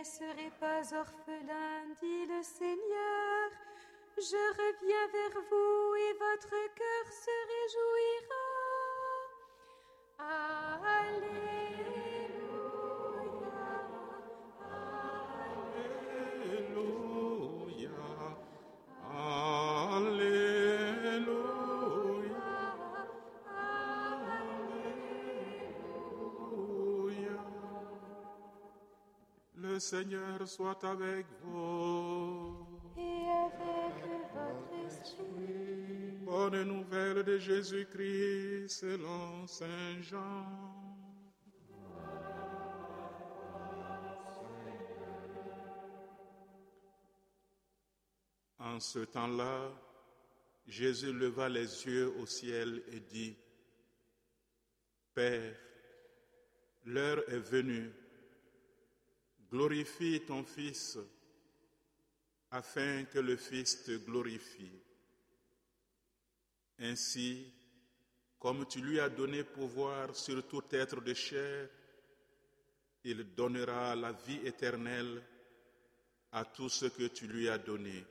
laisserai pas orphelin, dit le Seigneur. Je reviens vers vous et votre cœur se réjouira. Seigneur soit avec vous. Et avec votre esprit. Bonne nouvelle de Jésus-Christ selon Saint Jean. En ce temps-là, Jésus leva les yeux au ciel et dit, Père, l'heure est venue Glorifie ton Fils, afin que le Fils te glorifie. Ainsi, comme tu lui as donné pouvoir sur tout être de chair, il donnera la vie éternelle à tout ce que tu lui as donné.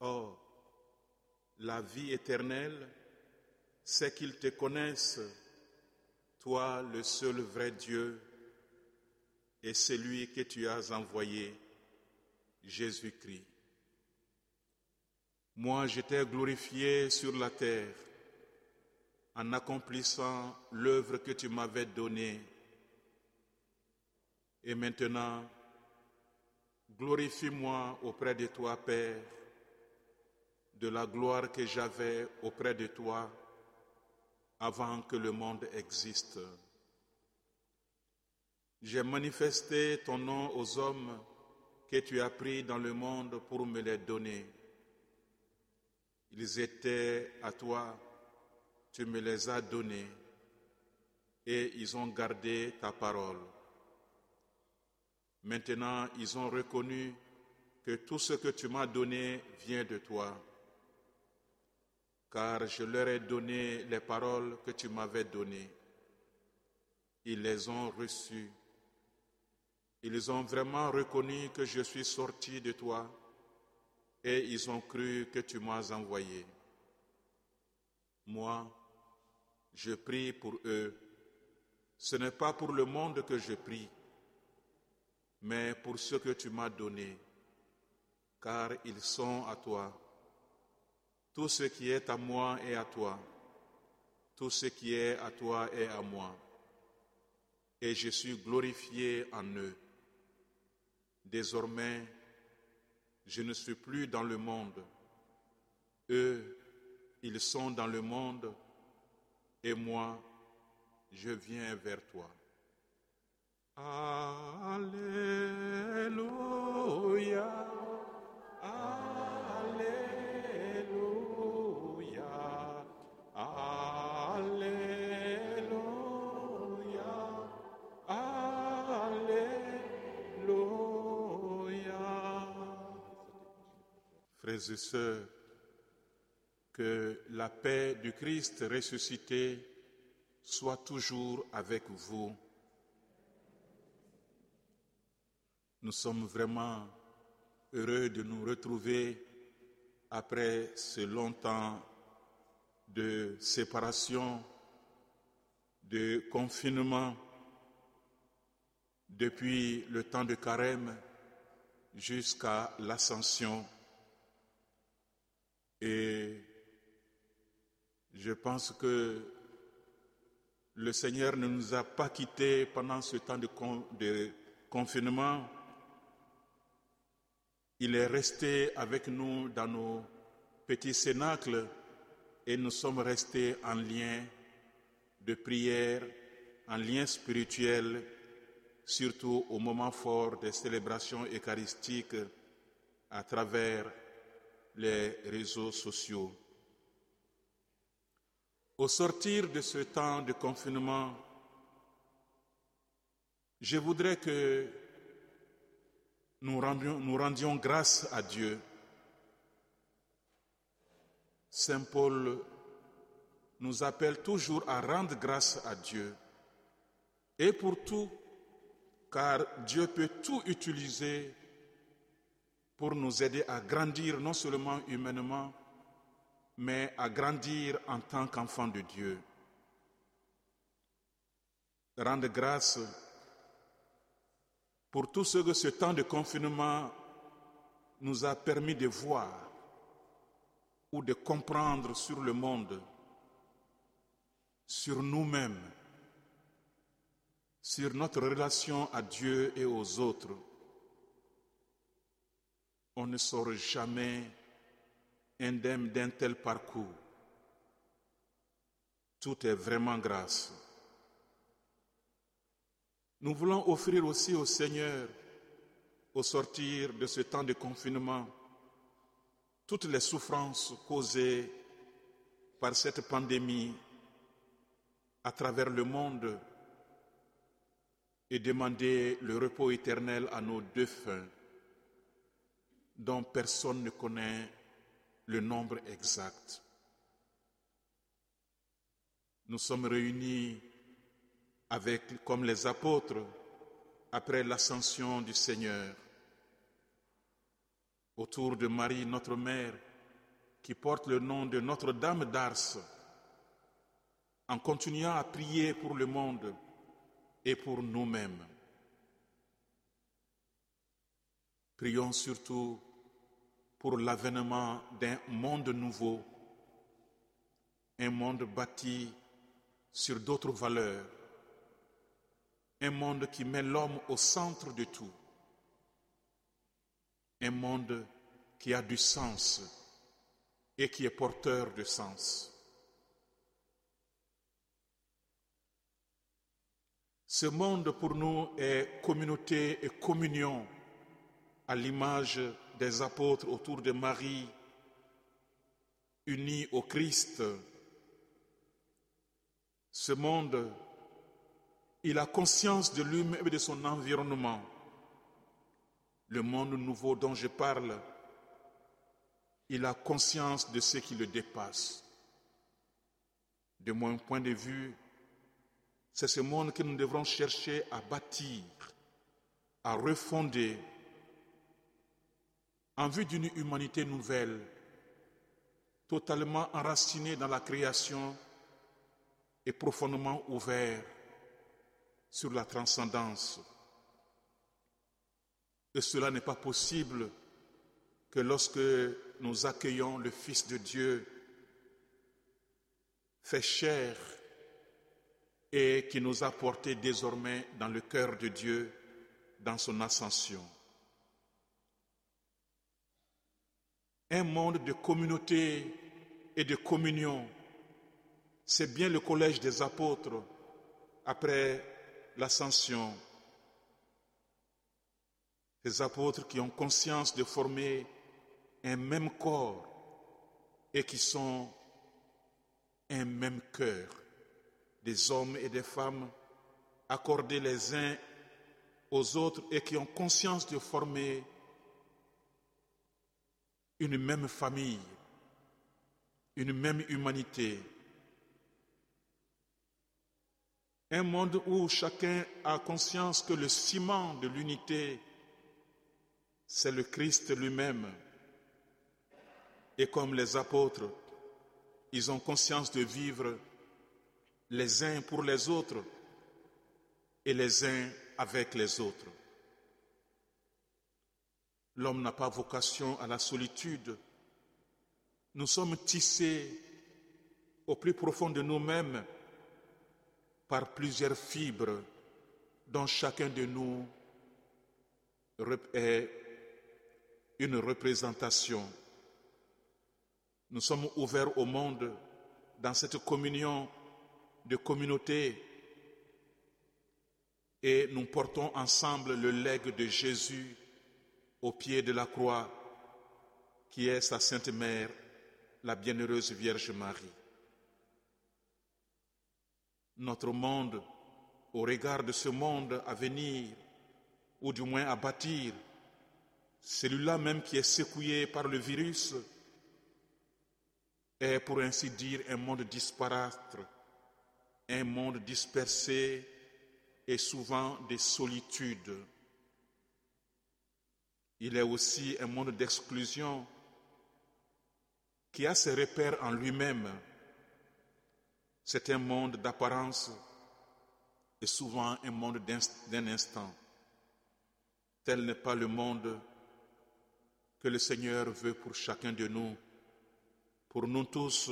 Or, la vie éternelle, c'est qu'ils te connaissent, toi le seul vrai Dieu, et celui que tu as envoyé, Jésus-Christ. Moi, j'étais glorifié sur la terre en accomplissant l'œuvre que tu m'avais donnée. Et maintenant, glorifie-moi auprès de toi, Père, de la gloire que j'avais auprès de toi avant que le monde existe. J'ai manifesté ton nom aux hommes que tu as pris dans le monde pour me les donner. Ils étaient à toi, tu me les as donnés, et ils ont gardé ta parole. Maintenant, ils ont reconnu que tout ce que tu m'as donné vient de toi, car je leur ai donné les paroles que tu m'avais données. Ils les ont reçues ils ont vraiment reconnu que je suis sorti de toi et ils ont cru que tu m'as envoyé. Moi, je prie pour eux. Ce n'est pas pour le monde que je prie, mais pour ce que tu m'as donné, car ils sont à toi. Tout ce qui est à moi est à toi. Tout ce qui est à toi est à moi. Et je suis glorifié en eux. Désormais, je ne suis plus dans le monde. Eux, ils sont dans le monde et moi, je viens vers toi. Alléluia. Et sœurs, que la paix du Christ ressuscité soit toujours avec vous. Nous sommes vraiment heureux de nous retrouver après ce long temps de séparation, de confinement, depuis le temps de carême jusqu'à l'ascension et je pense que le Seigneur ne nous a pas quittés pendant ce temps de, confinement. Il est resté avec nous dans nos petits cénacles et nous sommes restés en lien de prière, en lien spirituel, surtout au moment fort des célébrations eucharistiques à travers les réseaux sociaux. Au sortir de ce temps de confinement, je voudrais que nous rendions, grâce à Dieu. Saint Paul nous appelle toujours à rendre grâce à Dieu et pour tout, car Dieu peut tout utiliser pour nous aider à grandir non seulement humainement, mais à grandir en tant qu'enfant de Dieu. Rendre grâce pour tout ce que ce temps de confinement nous a permis de voir ou de comprendre sur le monde, sur nous-mêmes, sur notre relation à Dieu et aux autres. On ne sort jamais indemne d'un tel parcours. Tout est vraiment grâce. Nous voulons offrir aussi au Seigneur, au sortir de ce temps de confinement, toutes les souffrances causées par cette pandémie à travers le monde et demander le repos éternel à nos défunts, dont personne ne connaît le nombre exact. Nous sommes réunis comme les apôtres, après l'ascension du Seigneur, autour de Marie, notre mère, qui porte le nom de Notre-Dame d'Ars, en continuant à prier pour le monde et pour nous-mêmes. Prions surtout pour l'avènement d'un monde nouveau, un monde bâti sur d'autres valeurs, un monde qui met l'homme au centre de tout, un monde qui a du sens et qui est porteur de sens. Ce monde pour nous est communauté et communion à l'image des apôtres autour de Marie, unis au Christ. Ce monde il a conscience de lui-même et de son environnement. Le monde nouveau dont je parle, il a conscience de ce qui le dépasse. De mon point de vue, c'est ce monde que nous devrons chercher à bâtir, à refonder, en vue d'une humanité nouvelle, totalement enracinée dans la création et profondément ouverte sur la transcendance. Et cela n'est pas possible que lorsque nous accueillons le Fils de Dieu, fait chair et qui nous a portés désormais dans le cœur de Dieu, dans son ascension. Un monde de communauté et de communion, c'est bien le collège des apôtres après l'ascension. Des apôtres qui ont conscience de former un même corps et qui sont un même cœur, des hommes et des femmes accordés les uns aux autres et qui ont conscience de former une même famille, une même humanité, Un monde où chacun a conscience que le ciment de l'unité, c'est le Christ lui-même. Et comme les apôtres, ils ont conscience de vivre les uns pour les autres et les uns avec les autres. L'homme n'a pas vocation à la solitude. Nous sommes tissés au plus profond de nous-mêmes par plusieurs fibres dont chacun de nous est une représentation. Nous sommes ouverts au monde dans cette communion de communauté et nous portons ensemble le legs de Jésus au pied de la croix qui est sa Sainte Mère, la Bienheureuse Vierge Marie notre monde au regard de ce monde à venir, ou du moins à bâtir, celui-là même qui est secoué par le virus, est pour ainsi dire un monde disparate, un monde dispersé et souvent des solitudes. Il est aussi un monde d'exclusion qui a ses repères en lui-même. C'est un monde d'apparence et souvent un monde d'un instant. Tel n'est pas le monde que le Seigneur veut pour chacun de nous, pour nous tous,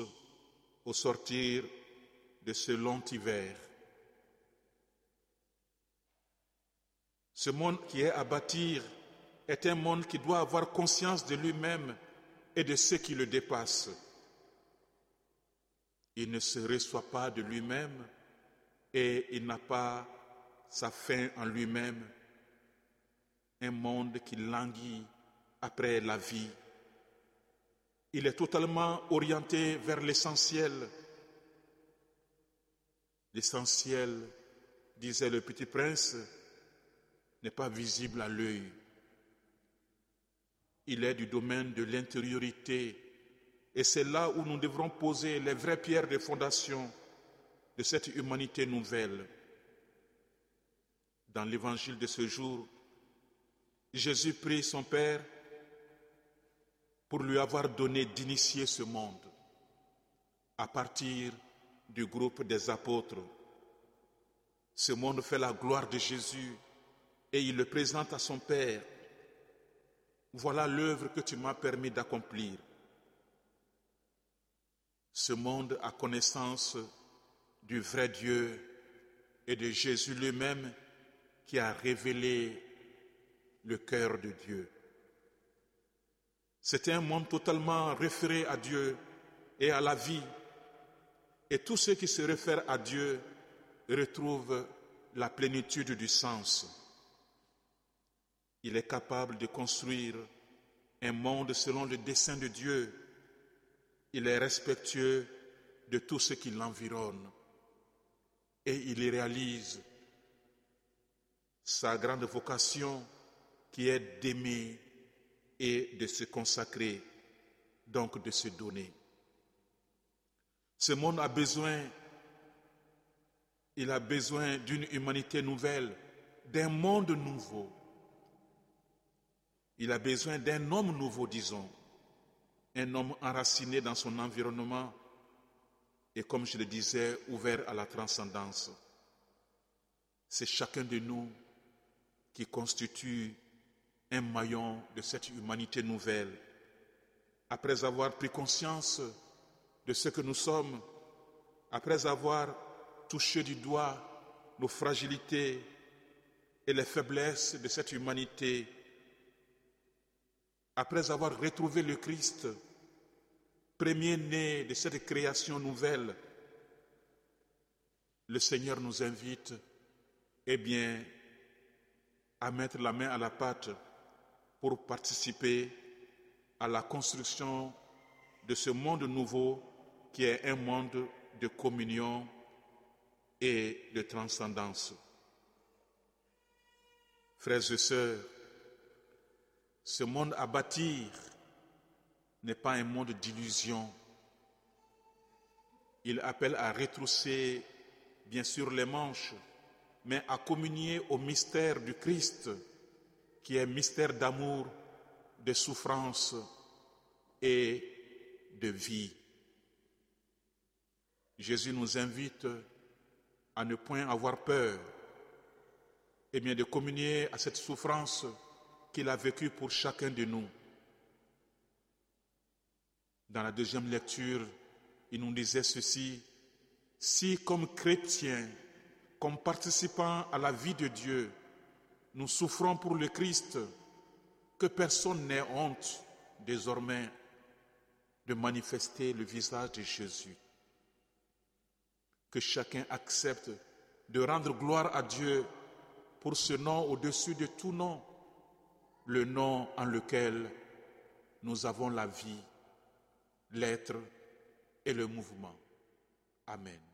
au sortir de ce long hiver. Ce monde qui est à bâtir est un monde qui doit avoir conscience de lui-même et de ce qui le dépasse. Il ne se reçoit pas de lui-même et il n'a pas sa fin en lui-même. Un monde qui languit après la vie. Il est totalement orienté vers l'essentiel. L'essentiel, disait le petit prince, n'est pas visible à l'œil. Il est du domaine de l'intériorité et c'est là où nous devrons poser les vraies pierres de fondation de cette humanité nouvelle. Dans l'évangile de ce jour, Jésus prie son Père pour lui avoir donné d'initier ce monde à partir du groupe des apôtres. Ce monde fait la gloire de Jésus et il le présente à son Père. Voilà l'œuvre que tu m'as permis d'accomplir. Ce monde a connaissance du vrai Dieu et de Jésus lui-même qui a révélé le cœur de Dieu. C'est un monde totalement référé à Dieu et à la vie. Et tous ceux qui se réfèrent à Dieu retrouvent la plénitude du sens. Il est capable de construire un monde selon le dessein de Dieu. Il est respectueux de tout ce qui l'environne. Et il réalise sa grande vocation qui est d'aimer et de se consacrer, donc de se donner. Ce monde a besoin, il a besoin d'une humanité nouvelle, d'un monde nouveau. Il a besoin d'un homme nouveau, disons, un homme enraciné dans son environnement et, comme je le disais, ouvert à la transcendance. C'est chacun de nous qui constitue un maillon de cette humanité nouvelle. Après avoir pris conscience de ce que nous sommes, après avoir touché du doigt nos fragilités et les faiblesses de cette humanité, après avoir retrouvé le Christ, premier-né de cette création nouvelle, le Seigneur nous invite, eh bien, à mettre la main à la pâte pour participer à la construction de ce monde nouveau qui est un monde de communion et de transcendance. Frères et sœurs, ce monde à bâtir n'est pas un monde d'illusion. Il appelle à retrousser bien sûr les manches, mais à communier au mystère du Christ, qui est mystère d'amour, de souffrance et de vie. Jésus nous invite à ne point avoir peur, et bien de communier à cette souffrance qu'il a vécu pour chacun de nous. Dans la deuxième lecture, il nous disait ceci, si comme chrétiens, comme participants à la vie de Dieu, nous souffrons pour le Christ, que personne n'ait honte désormais de manifester le visage de Jésus. Que chacun accepte de rendre gloire à Dieu pour ce nom au-dessus de tout nom le nom en lequel nous avons la vie, l'être et le mouvement. Amen.